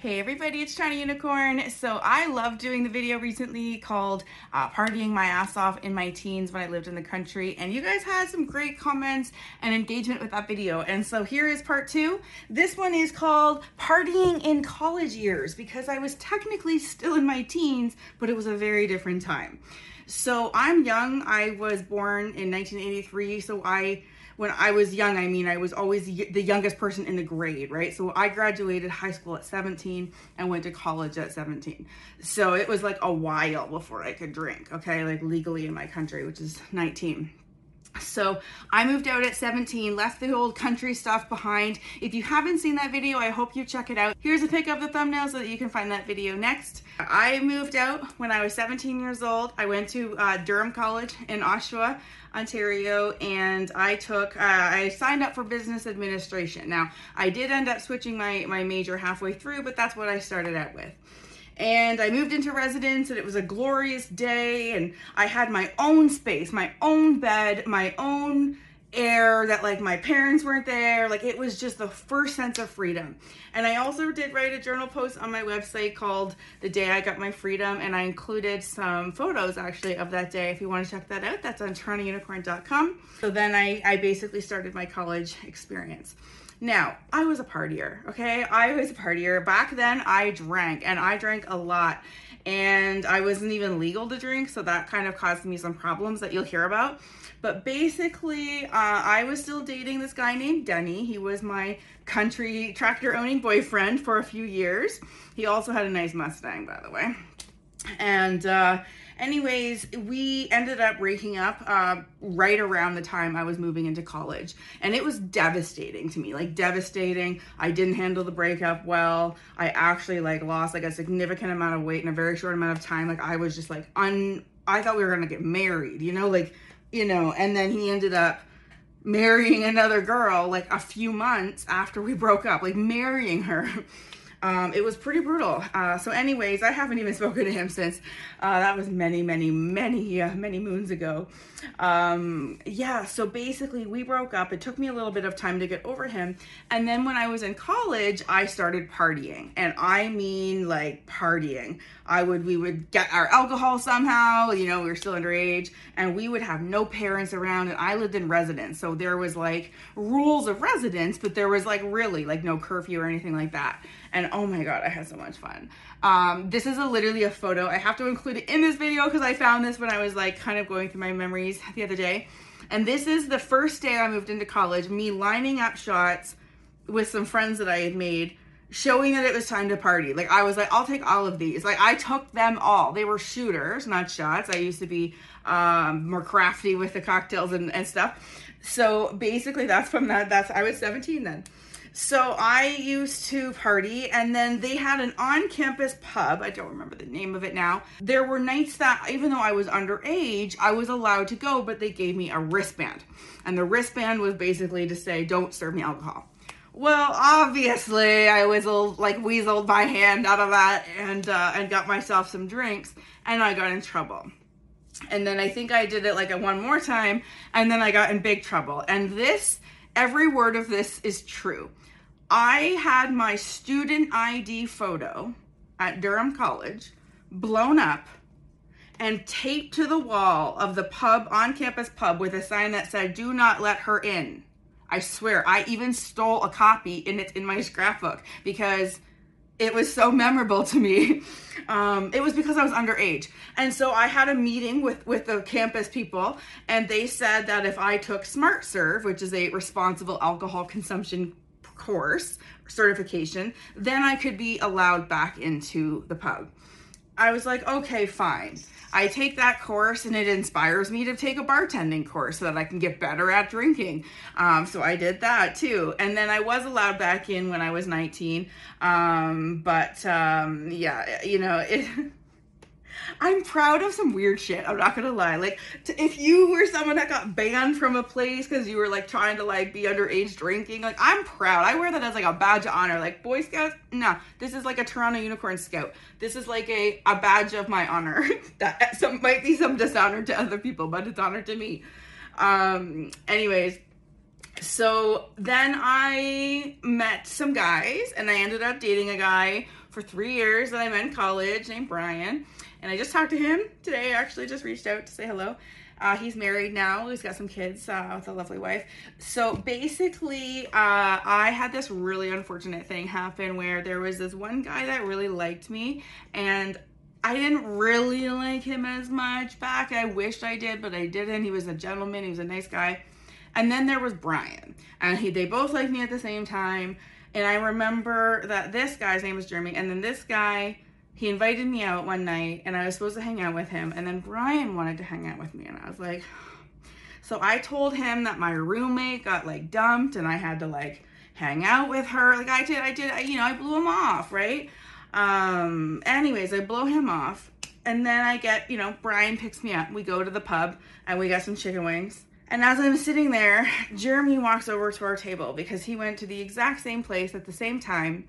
Hey everybody, it's Toronto Unicorn. So I love doing the video recently called uh, Partying My Ass Off in My Teens when I lived in the country. And you guys had some great comments and engagement with that video. And so here is part two. This one is called Partying in College Years because I was technically still in my teens, but it was a very different time. So I'm young. I was born in 1983. So I when I was young, I mean, I was always the youngest person in the grade, right? So I graduated high school at 17 and went to college at 17. So it was like a while before I could drink, okay, like legally in my country, which is 19. So I moved out at 17, left the old country stuff behind. If you haven't seen that video, I hope you check it out. Here's a pic of the thumbnail so that you can find that video next. I moved out when I was 17 years old. I went to uh, Durham College in Oshawa. Ontario, and I took, uh, I signed up for business administration. Now, I did end up switching my, my major halfway through, but that's what I started out with. And I moved into residence, and it was a glorious day, and I had my own space, my own bed, my own air that like my parents weren't there. Like it was just the first sense of freedom. And i also did write a journal post on my website called the day i got my freedom and i included some photos actually of that day. If you want to check that out that's on torontounicorn.com so then i i basically started my college experience now, I was a partier, okay? I was a partier. Back then, I drank, and I drank a lot. And I wasn't even legal to drink, so that kind of caused me some problems that you'll hear about. But basically, uh, I was still dating this guy named Denny. He was my country tractor owning boyfriend for a few years. He also had a nice Mustang, by the way. And, uh, anyways, we ended up breaking up uh, right around the time I was moving into college. And it was devastating to me, like devastating. I didn't handle the breakup well. I actually like lost like a significant amount of weight in a very short amount of time. Like I was just like un I thought we were gonna get married, you know, like you know, and then he ended up marrying another girl like a few months after we broke up, like marrying her. Um, it was pretty brutal. Uh, so, anyways, I haven't even spoken to him since. Uh, that was many, many, many, uh, many moons ago. Um, yeah, so basically, we broke up. It took me a little bit of time to get over him. And then when I was in college, I started partying. And I mean, like, partying. I would, we would get our alcohol somehow, you know, we were still underage, and we would have no parents around. And I lived in residence. So there was like rules of residence, but there was like really like no curfew or anything like that and oh my god i had so much fun. Um, this is a, literally a photo. I have to include it in this video because i found this when i was like kind of going through my memories the other day. And this is the first day i moved into college me lining up shots with some friends that i had made showing that it was time to party. Like i was like i'll take all of these. Like i took them all. They were shooters not shots. I used to be um, more crafty with the cocktails and, and stuff. So basically that's from that that's i was 17 then so I used to party, and then they had an on campus pub. I don't remember the name of it now. There were nights that, even though I was underage, I was allowed to go, but they gave me a wristband. And the wristband was basically to say, don't serve me alcohol. Well, obviously, I was like weaseled my hand out of that and uh, and got myself some drinks, and I got in trouble. And then I think I did it like one more time, and then I got in big trouble. And this, every word of this is true. I had my student ID photo at Durham College blown up and taped to the wall of the pub on campus pub with a sign that said do not let her in. I swear i even stole a copy and it's in my scrapbook because it was so memorable to me. Um, it was because i was underage. And so i had a meeting with with the campus people and they said that if i took smart serve which is a responsible alcohol consumption course certification, then I could be allowed back into the pub. I was like, okay, fine. I take that course and it inspires me to take a bartending course so that I can get better at drinking. Um, so I did that too. And then I was allowed back in when I was 19. Um, but um, yeah, you know, it. I'm proud of some weird shit. I'm not gonna lie. Like, if you were someone that got banned from a place because you were like trying to like be underage drinking, like I'm proud. I wear that as like a badge of honor. Like Boy Scouts, no, this is like a Toronto Unicorn Scout. This is like a a badge of my honor. that some might be some dishonor to other people, but it's honor to me. Um. Anyways, so then I met some guys, and I ended up dating a guy for three years that I met in college named Brian. And I just talked to him today. I actually just reached out to say hello. Uh, he's married now. He's got some kids uh, with a lovely wife. So basically, uh, I had this really unfortunate thing happen where there was this one guy that really liked me, and I didn't really like him as much back. I wished I did, but I didn't. He was a gentleman. He was a nice guy. And then there was Brian, and he they both liked me at the same time. And I remember that this guy's name was Jeremy, and then this guy he invited me out one night and I was supposed to hang out with him. And then Brian wanted to hang out with me. And I was like, so I told him that my roommate got like dumped and I had to like hang out with her. Like I did, I did, I, you know, I blew him off, right? Um, anyways, I blow him off. And then I get, you know, Brian picks me up. We go to the pub and we got some chicken wings. And as I'm sitting there, Jeremy walks over to our table because he went to the exact same place at the same time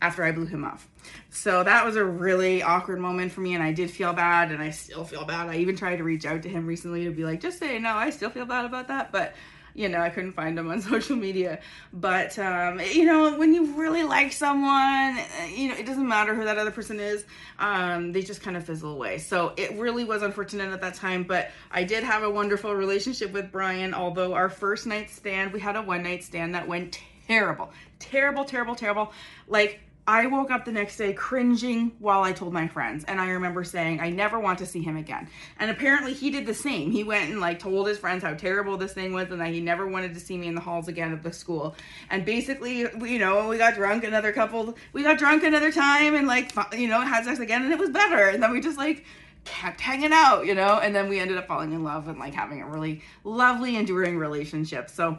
after I blew him off. So that was a really awkward moment for me, and I did feel bad, and I still feel bad. I even tried to reach out to him recently to be like, just say, no, I still feel bad about that, but you know, I couldn't find him on social media. But, um, you know, when you really like someone, you know, it doesn't matter who that other person is, um, they just kind of fizzle away. So it really was unfortunate at that time, but I did have a wonderful relationship with Brian, although our first night stand, we had a one night stand that went terrible. Terrible, terrible, terrible. Like, I woke up the next day cringing while I told my friends. And I remember saying, I never want to see him again. And apparently he did the same. He went and like told his friends how terrible this thing was and that he never wanted to see me in the halls again of the school. And basically, you know, we got drunk another couple, we got drunk another time and like, you know, had sex again and it was better. And then we just like, kept hanging out, you know, and then we ended up falling in love and like having a really lovely, enduring relationship. So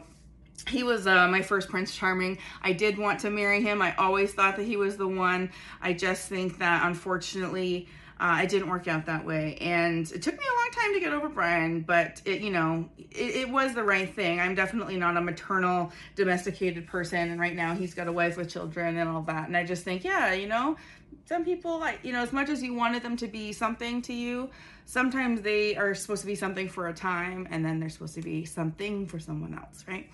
he was uh, my first Prince Charming. I did want to marry him. I always thought that he was the one. I just think that unfortunately, uh, it didn't work out that way. And it took me a long time to get over Brian, but it, you know, it, it, was the right thing. I'm definitely not a maternal, domesticated person. And right now he's got a wife with children and all that. And I just think, yeah, you know, some people, like, you know, as much as you wanted them to be something to you, sometimes they are supposed to be something for a time and then they're supposed to be something for someone else, right?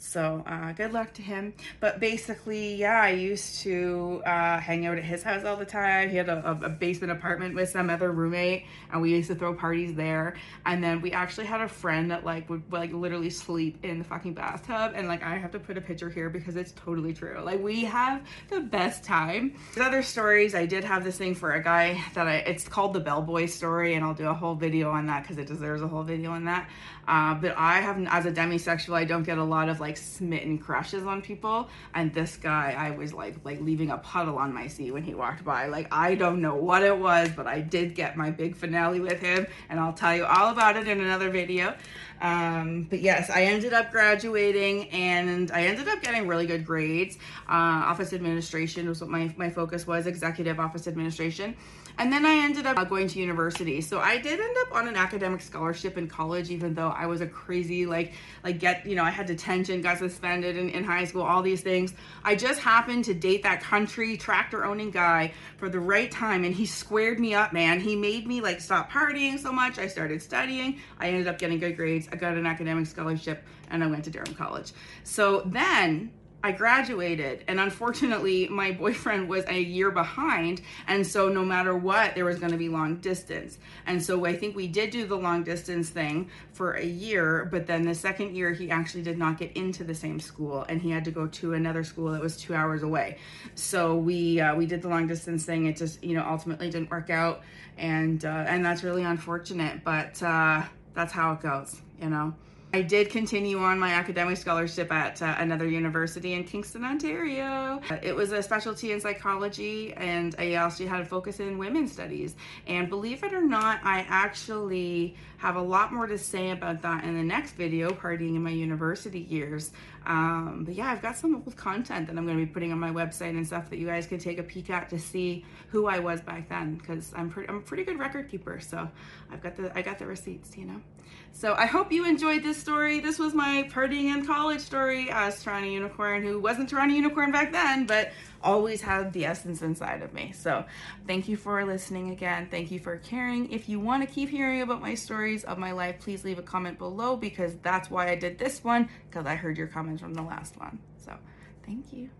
So uh, good luck to him. But basically, yeah, I used to uh, hang out at his house all the time. He had a, a, basement apartment with some other roommate, and we used to throw parties there. And then we actually had a friend that like would like literally sleep in the fucking bathtub. And like I have to put a picture here because it's totally true. Like we have the best time. There's other stories. I did have this thing for a guy that I. It's called the Bellboy story, and I'll do a whole video on that because it deserves a whole video on that. Uh, but I have, as a demisexual, I don't get a lot of like smitten crushes on people. And this guy, I was like, like leaving a puddle on my seat when he walked by. Like, I don't know what it was, but I did get my big finale with him. And I'll tell you all about it in another video. Um, but yes, I ended up graduating and I ended up getting really good grades. Uh, office administration was what my, my focus was, executive office administration. And then I ended up going to university. So I did end up on an academic scholarship in college, even though I was a crazy, like, like get, you know, I had detention, got suspended in, in high school, all these things. I just happened to date that country tractor owning guy for the right time. And he squared me up, man. He made me like stop partying so much. I started studying. I ended up getting good grades. I got an academic scholarship and I went to Durham College. So then I graduated and unfortunately my boyfriend was a year behind and so no matter what there was going to be long distance. And so I think we did do the long distance thing for a year, but then the second year he actually did not get into the same school and he had to go to another school that was 2 hours away. So we uh, we did the long distance thing. It just, you know, ultimately didn't work out and uh, and that's really unfortunate, but uh, that's how it goes, you know. I did continue on my academic scholarship at uh, another university in Kingston, Ontario. It was a specialty in psychology, and I also had a focus in women's studies. And believe it or not, I actually have a lot more to say about that in the next video, partying in my university years. Um, but yeah, I've got some old content that I'm going to be putting on my website and stuff that you guys can take a peek at to see who I was back then, because I'm pretty, I'm a pretty good record keeper. So I've got the, I got the receipts, you know. So I hope you enjoyed this story. This was my partying in college story as Toronto Unicorn, who wasn't Toronto Unicorn back then, but always had the essence inside of me. So thank you for listening again. Thank you for caring. If you want to keep hearing about my stories of my life, please leave a comment below because that's why I did this one, because I heard your comments from the last one. So thank you.